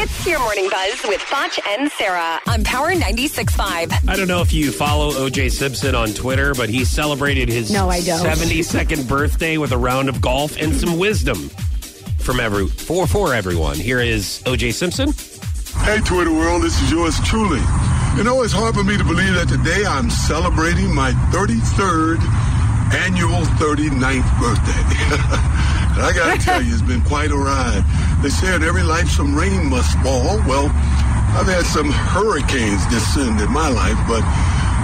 It's your morning buzz with Foch and Sarah on Power 96.5. I don't know if you follow OJ Simpson on Twitter, but he celebrated his No, I don't. 72nd birthday with a round of golf and some wisdom from every for for everyone. Here is OJ Simpson. Hey, Twitter world, this is yours truly. You know, it's hard for me to believe that today I'm celebrating my 33rd annual 39th birthday. and I gotta tell you, it's been quite a ride. They said every life some rain must fall. Well, I've had some hurricanes descend in my life, but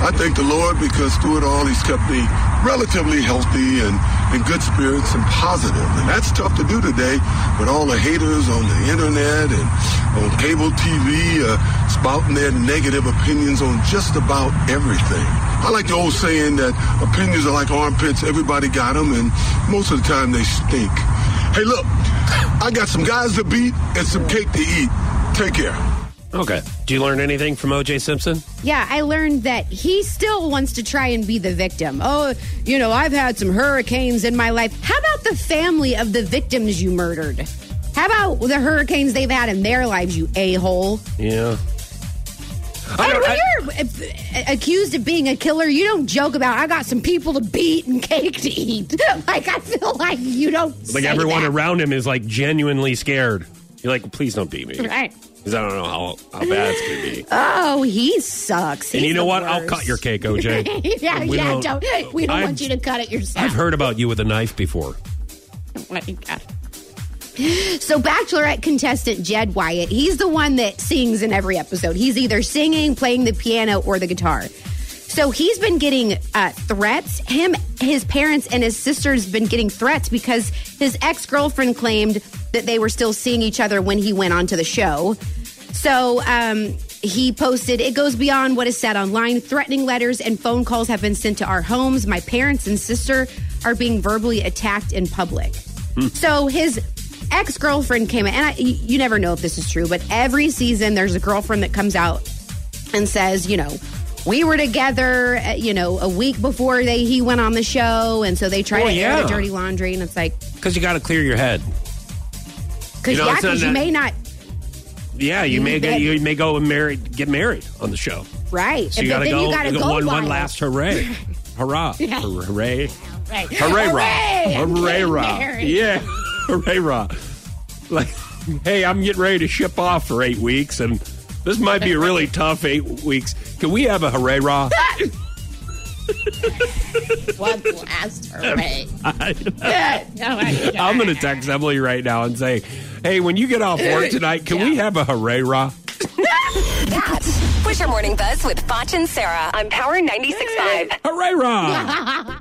I thank the Lord because through it all, He's kept me relatively healthy and in good spirits and positive. And that's tough to do today with all the haters on the internet and on cable TV uh, spouting their negative opinions on just about everything. I like the old saying that opinions are like armpits. Everybody got them, and most of the time they stink. Hey, look, I got some guys to beat and some cake to eat. Take care. Okay. Do you learn anything from OJ Simpson? Yeah, I learned that he still wants to try and be the victim. Oh, you know, I've had some hurricanes in my life. How about the family of the victims you murdered? How about the hurricanes they've had in their lives, you a hole? Yeah. I And when I- you're uh, accused of being a killer, you don't joke about I got some people to beat and cake to eat. like I feel like you don't like everyone that. around him is like genuinely scared. You're like, please don't beat me. Right. Because I don't know how, how bad it's going to be. Oh, he sucks. and you know what? I'll cut your cake, OJ. yeah, We yeah. don't- Don't, we don't I've- want you to cut it yourself. I've heard about you with a knife before. Oh, my God. So, Bachelorette contestant Jed Wyatt, he's the one that sings in every episode. He's either singing, playing the piano, or the guitar. So he's been getting uh, threats. Him, his parents, and his sister's been getting threats because his ex girlfriend claimed that they were still seeing each other when he went onto the show. So um, he posted, "It goes beyond what is said online. Threatening letters and phone calls have been sent to our homes. My parents and sister are being verbally attacked in public." So his ex girlfriend came in, and I, you never know if this is true, but every season there's a girlfriend that comes out and says, you know, we were together, uh, you know, a week before they he went on the show, and so they try Oh, to air the dirty laundry, and it's like, Because you got to clear your head. Because You know, yeah, because you may not Yeah, you may get, you may go and marry, get married on the show. right, So you got to go, you got to you go one, one last hooray, hurrah, hooray, Right. hooray, Hooray! Hooray, married. yeah, hooray, rah. Like, hey, I'm getting ready to ship off for eight weeks, and this might be a really tough eight weeks. Can we have a hooray, rah? One last hooray. I'm going to text Emily right now and say, hey, when you get off work tonight, can we have a hooray, rah? That was your morning buzz with Foch and Sarah on Power 96.5. Hooray, rah!